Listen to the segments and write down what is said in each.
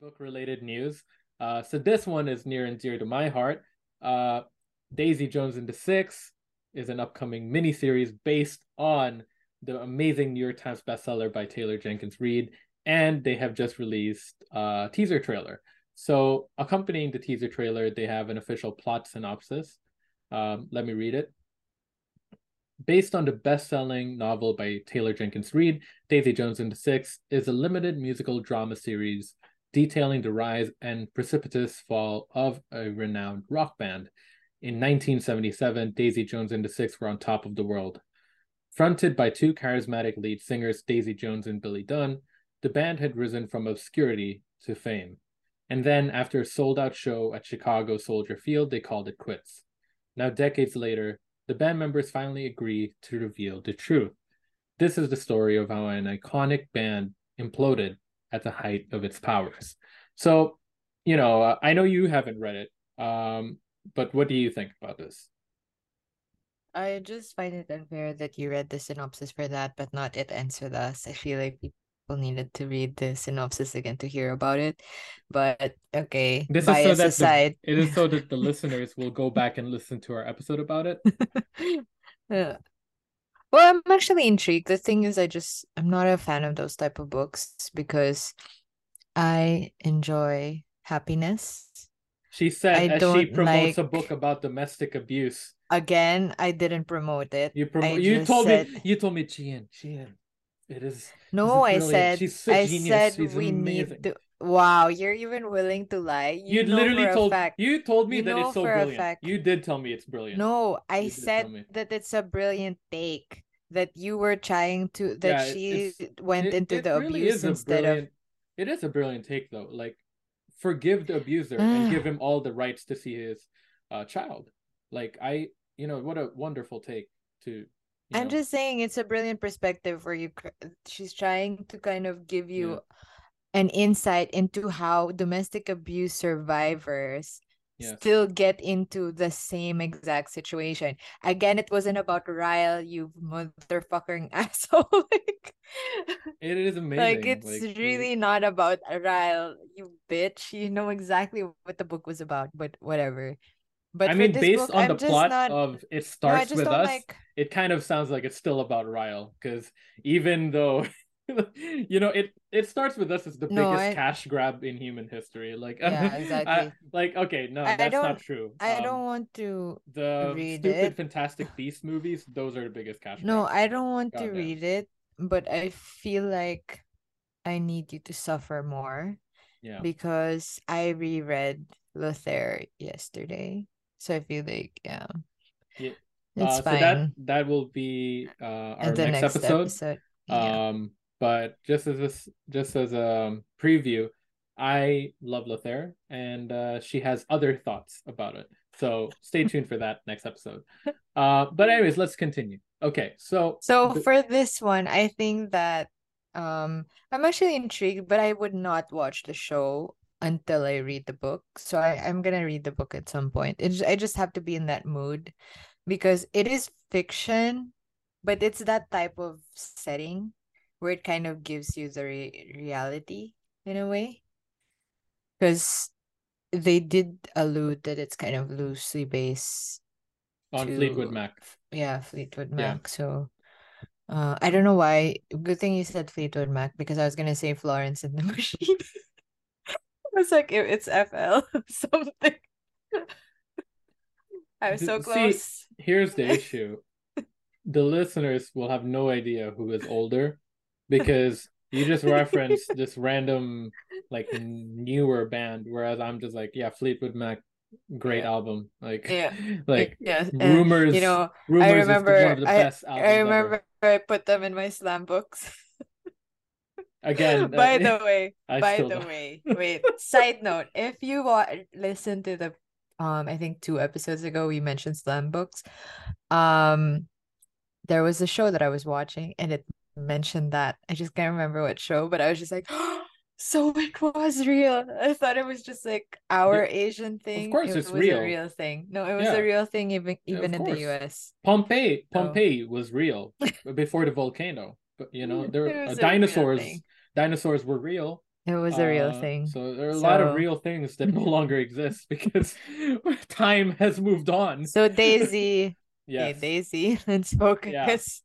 book related news. Uh, so this one is near and dear to my heart. Uh, Daisy Jones and the Six is an upcoming miniseries based on the amazing New York Times bestseller by Taylor Jenkins Reid, and they have just released a teaser trailer. So, accompanying the teaser trailer, they have an official plot synopsis. Um, let me read it. Based on the best-selling novel by Taylor Jenkins Reid, Daisy Jones and the Six is a limited musical drama series detailing the rise and precipitous fall of a renowned rock band. In 1977, Daisy Jones and the Six were on top of the world. Fronted by two charismatic lead singers, Daisy Jones and Billy Dunne, the band had risen from obscurity to fame. And then, after a sold out show at Chicago Soldier Field, they called it quits. Now, decades later, the band members finally agree to reveal the truth. This is the story of how an iconic band imploded at the height of its powers. So, you know, uh, I know you haven't read it, um, but what do you think about this? I just find it unfair that you read the synopsis for that, but not It Ends With Us. I feel like people needed to read the synopsis again to hear about it. But okay, this is so that aside. The, it is so that the listeners will go back and listen to our episode about it. Well, I'm actually intrigued. The thing is, I just I'm not a fan of those type of books because I enjoy happiness. She said I as she promotes like... a book about domestic abuse. Again, I didn't promote it. You promote. You told said... me. You told me, Chien, Chien. It is. No, I said. I said She's we amazing. need to. Wow, you're even willing to lie. You, you literally told you told me you that it's so brilliant. You did tell me it's brilliant. No, I you said that it's a brilliant take. That you were trying to that yeah, she went it, into it the really abuse instead of. It is a brilliant take though. Like, forgive the abuser and give him all the rights to see his uh, child. Like I, you know, what a wonderful take to. I'm know. just saying, it's a brilliant perspective where you. She's trying to kind of give you. Yeah an insight into how domestic abuse survivors yes. still get into the same exact situation. Again, it wasn't about Ryle, you motherfucking asshole. like, it is amazing. Like it's like, really it... not about Ryle, you bitch. You know exactly what the book was about, but whatever. But I mean, based book, on I'm the plot not... of it starts no, with us, like... it kind of sounds like it's still about Ryle because even though you know it it starts with us as the no, biggest I... cash grab in human history like yeah exactly I, like okay no that's not true i um, don't want to the stupid it. fantastic beast movies those are the biggest cash no grabs. i don't want God to damn. read it but i feel like i need you to suffer more yeah because i reread lothair yesterday so i feel like yeah yeah it's uh, fine. So that that will be uh our next, next, episode. episode. Yeah. Um but just as this, just as a preview, I love Lothair, and uh, she has other thoughts about it. So stay tuned for that next episode. Uh, but anyways, let's continue. Okay, so so for this one, I think that um I'm actually intrigued, but I would not watch the show until I read the book. So I, I'm gonna read the book at some point. It, I just have to be in that mood because it is fiction, but it's that type of setting where it kind of gives you the re- reality in a way because they did allude that it's kind of loosely based on to, Fleetwood Mac. Yeah, Fleetwood Mac. Yeah. So uh I don't know why. Good thing you said Fleetwood Mac because I was gonna say Florence and the Machine. I was like, it's FL something. I was so close. See, here's the issue. the listeners will have no idea who is older because you just referenced this random like newer band, whereas I'm just like, yeah, Fleetwood Mac, great yeah. album. Like, yeah, like yeah, rumors. you know, rumors I remember. I, I remember ever. I put them in my slam books. Again, by uh, the way, I by the don't. way, wait. side note: If you want, listen to the, um, I think two episodes ago we mentioned slam books. Um, there was a show that I was watching, and it mentioned that. I just can't remember what show, but I was just like, oh, so it was real. I thought it was just like our yeah. Asian thing. Of course, it it's was real. a real thing. No, it was yeah. a real thing even even yeah, in the US. Pompeii, Pompeii so. was real before the volcano. But you know, there were uh, dinosaurs. Dinosaurs were real. It was a real Uh, thing. So there are a lot of real things that no longer exist because time has moved on. So Daisy, Yes. Daisy, let's focus.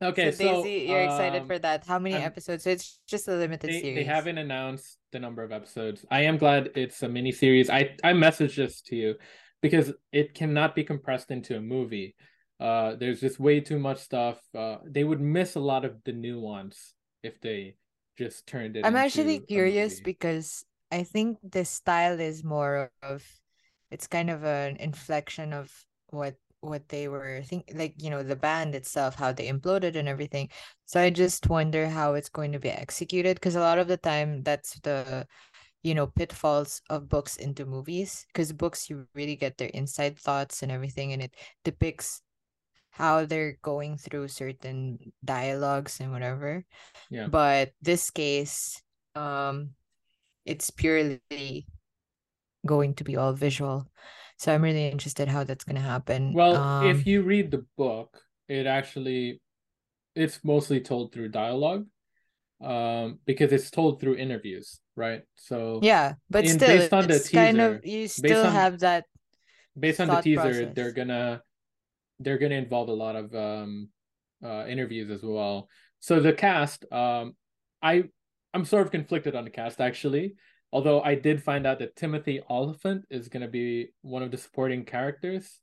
Okay, so so you're excited um, for that. How many I'm- episodes? So it's just a limited they, series. they haven't announced the number of episodes. I am glad it's a mini series. I I messaged this to you because it cannot be compressed into a movie. Uh, there's just way too much stuff. Uh, they would miss a lot of the nuance if they just turned it. I'm actually curious because I think the style is more of it's kind of an inflection of what what they were think like you know the band itself how they imploded and everything. So i just wonder how it's going to be executed because a lot of the time that's the you know pitfalls of books into movies because books you really get their inside thoughts and everything and it depicts how they're going through certain dialogues and whatever. Yeah. but this case um it's purely going to be all visual so i'm really interested how that's going to happen Well, um, if you read the book, it actually it's mostly told through dialogue. Um, because it's told through interviews, right? So yeah but in- still based on the it's kind of teaser- you still on- have that based on the teaser, process. they're gonna they're gonna involve a lot of um uh interviews as well. So the cast, um I I'm sort of conflicted on the cast actually. Although I did find out that Timothy Olyphant is gonna be one of the supporting characters.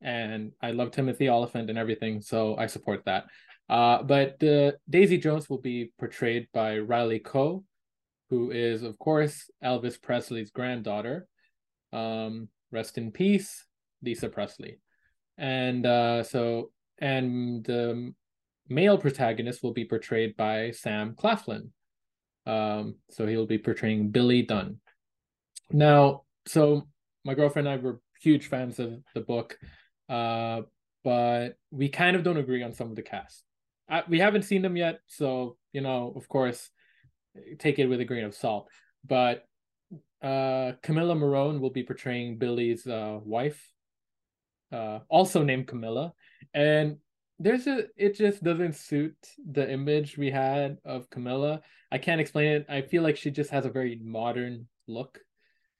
And I love Timothy Olyphant and everything, so I support that. Uh, but uh, Daisy Jones will be portrayed by Riley Keough, who is, of course, Elvis Presley's granddaughter. Um, rest in peace, Lisa Presley. And uh, so, and the male protagonist will be portrayed by Sam Claflin. Um, so he'll be portraying Billy Dunne. Now, so my girlfriend and I were huge fans of the book, uh, but we kind of don't agree on some of the cast. I, we haven't seen them yet, so you know, of course, take it with a grain of salt. But uh, Camila Morrone will be portraying Billy's uh, wife, uh, also named Camilla, and there's a it just doesn't suit the image we had of Camilla. I can't explain it. I feel like she just has a very modern look,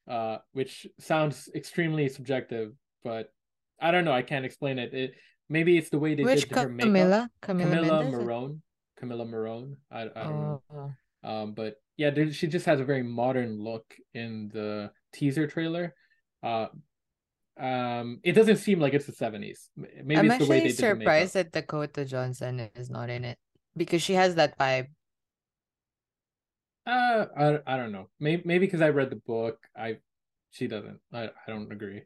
uh, which sounds extremely subjective, but I don't know. I can't explain it. It maybe it's the way they which did her makeup. camilla camilla, Camila Morrone. Camila Morrone. I I don't know. oh Um, but yeah, there, she just has a very modern look in the teaser trailer. Uh, um, it doesn't seem like it's the seventies. Maybe i'm it's the way they actually did the makeup. surprised that dakota johnson is not in it because she has that vibe Uh, I I don't know. Maybe maybe because I read the book, I she doesn't. I I don't agree.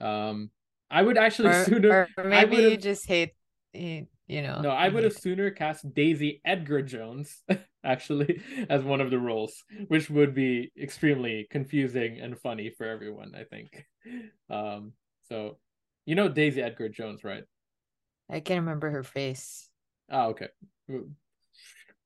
Um, I would actually or, sooner. or maybe you just hate you you know No, I would have sooner cast Daisy Edgar Jones actually as one of the roles, which would be extremely confusing and funny for everyone. I think. Um, so you know Daisy Edgar Jones, right? i can't remember her face Oh, okay.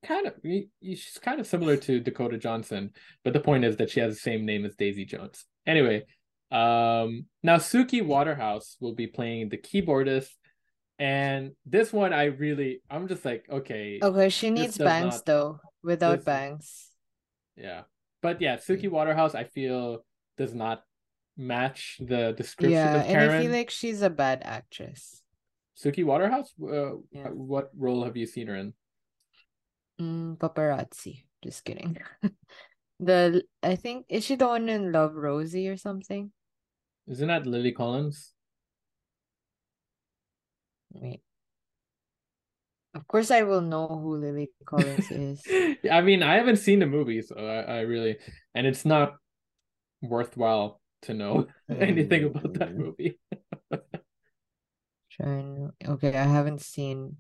Kind of, she's kind of similar to Dakota Johnson, but the point is that she has the same name as Daisy Jones. Anyway, um, now Suki Waterhouse will be playing the keyboardist, and this one I really, I'm just like, okay, okay she needs bangs not- though without this- bangs yeah, but yeah, Suki Waterhouse, I feel does not match the description yeah of and i feel like she's a bad actress Suki Waterhouse, uh, Yeah. what role have you seen her in? Mm, paparazzi. Just kidding. The I think is she the one in Love Rosie or something? Isn't that Lily Collins? Wait. Of course, I will know who Lily Collins is. I mean, I haven't seen the movie, so I, I really, and it's not worthwhile to know anything about that Mm. movie. Trying. Okay, I haven't seen.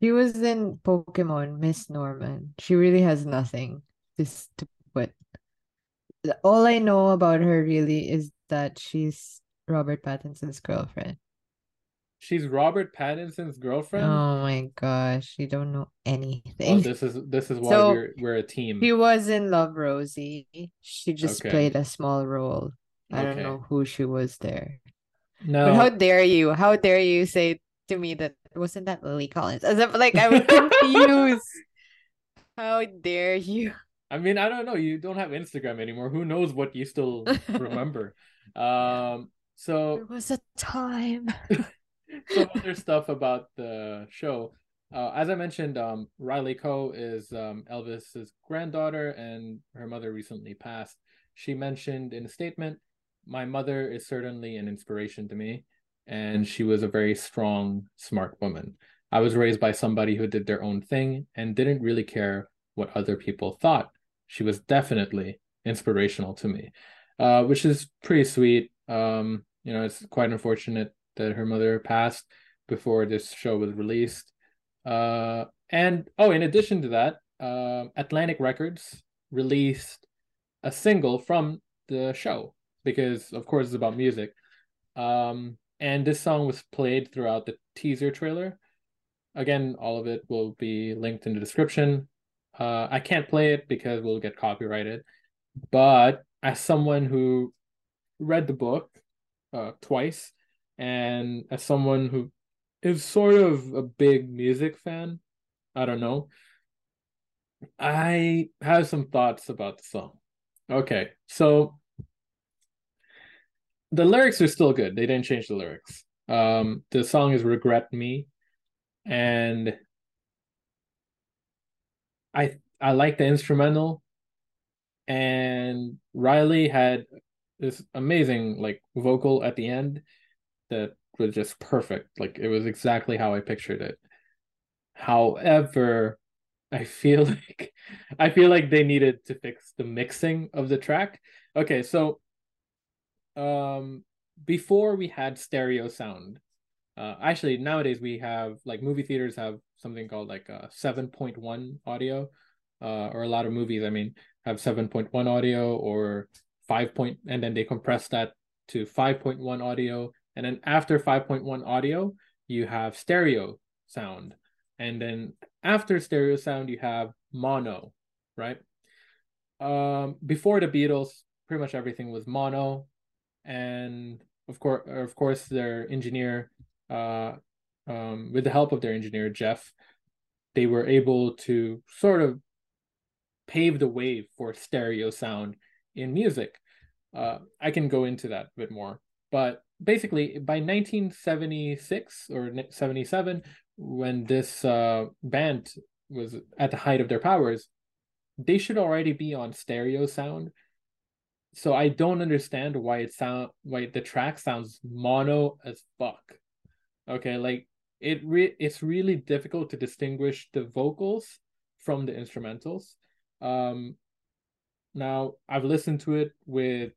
She was in Pokemon Miss Norman. She really has nothing. Just to put. All I know about her really is that she's Robert Pattinson's girlfriend. She's Robert Pattinson's girlfriend. Oh my gosh, you don't know anything. this is this is why So, we're we're a team. She was in Love Rosie. She just Okay. played a small role. I don't know who she was there. No, But how dare you? How dare you say to me that wasn't that Lily Collins? As if like I was confused. how dare you? I mean, I don't know. You don't have Instagram anymore. Who knows what you still remember? um, so There was a time. some other stuff about the show. Uh, as I mentioned, um, Riley Keough is um, Elvis's granddaughter, and her mother recently passed. She mentioned in a statement, "My mother is certainly an inspiration to me, and she was a very strong, smart woman. I was raised by somebody who did their own thing and didn't really care what other people thought. She was definitely inspirational to me, uh, which is pretty sweet. Um, you know, it's quite unfortunate that her mother passed before this show was released. Uh, and oh, in addition to that, uh, Atlantic Records released a single from the show because, of course, it's about music. Um, and this song was played throughout the teaser trailer. Again, all of it will be linked in the description. Uh, I can't play it because we'll get copyrighted. But as someone who read the book uh, twice, and as someone who is sort of a big music fan, I don't know. I have some thoughts about the song. Okay, so the lyrics are still good. They didn't change the lyrics. Um, the song is "Regret Me," and I I like the instrumental. And Riley had this amazing like vocal at the end that was just perfect. Like it was exactly how I pictured it. However, I feel like I feel like they needed to fix the mixing of the track. Okay, so um before we had stereo sound. Uh actually nowadays we have like movie theaters have something called like a 7.1 audio uh or a lot of movies I mean have 7.1 audio or 5 point and then they compress that to 5.1 audio and then after 5.1 audio you have stereo sound. And then after stereo sound you have mono right? Um before the beatles pretty much everything was mono. And of course of course their engineer uh um with the help of their engineer Geoff they were able to sort of pave the way for stereo sound in music. Uh i can go into that a bit more but basically by 1976 or 77 when this uh, band was at the height of their powers they should already be on stereo sound. So i don't understand why it sound why the track sounds mono as fuck. Okay like it re- it's really difficult to distinguish the vocals from the instrumentals. Um now i've listened to it with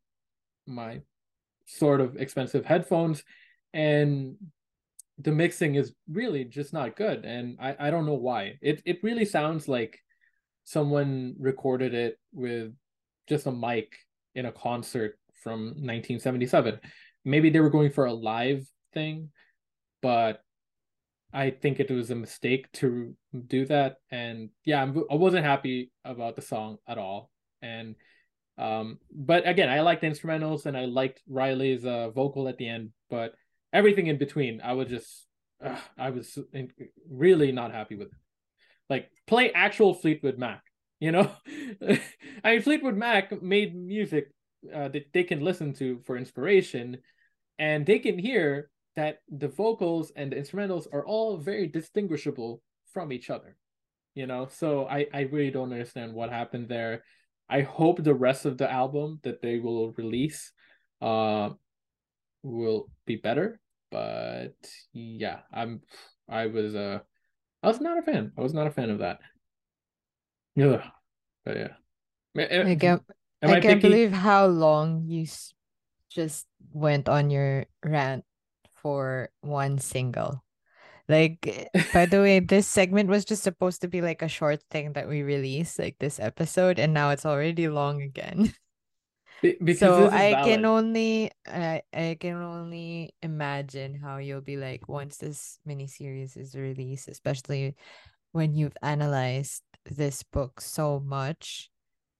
my sort of expensive headphones and the mixing is really just not good and i i don't know why. It it really sounds like someone recorded it with just a mic in a concert from 1977 maybe they were going for a live thing but i think it was a mistake to do that and yeah I'm, i wasn't happy about the song at all and um, but again, I liked the instrumentals and I liked Riley's uh, vocal at the end, but everything in between, I was just, uh, I was in, really not happy with. It. Like play actual Fleetwood Mac, you know. I mean, Fleetwood Mac made music uh, that they can listen to for inspiration, and they can hear that the vocals and the instrumentals are all very distinguishable from each other, you know. So I I really don't understand what happened there I hope the rest of the album that they will release uh will be better. But yeah, I'm I was uh I was not a fan. I was not a fan of that. Yeah. But yeah. I can't, I, I can't believe how long you just went on your rant for one single. Like, eh, by the way, this segment was just supposed to be like a short thing that we release, like this episode, and now it's already long again. Because so I valid. can only I I can only imagine how you'll be like once this mini series is released, especially when you've analyzed this book so much.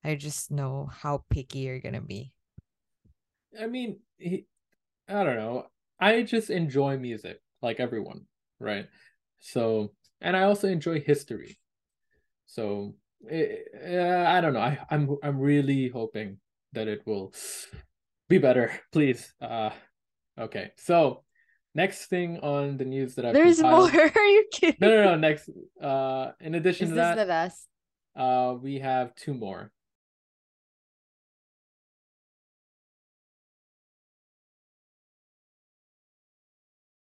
I just know how picky you're gonna be. I mean, he, I don't know. I just enjoy music like everyone right? So, and I also enjoy history. So, uh, I don't know. I, I'm I'm really hoping that it will be better. Please. Uh, okay. So next thing on the news that I've There's compiled- more. Are you kidding? No, no, no. Next. Uh, in addition Is to this that, the last? uh, we have two more.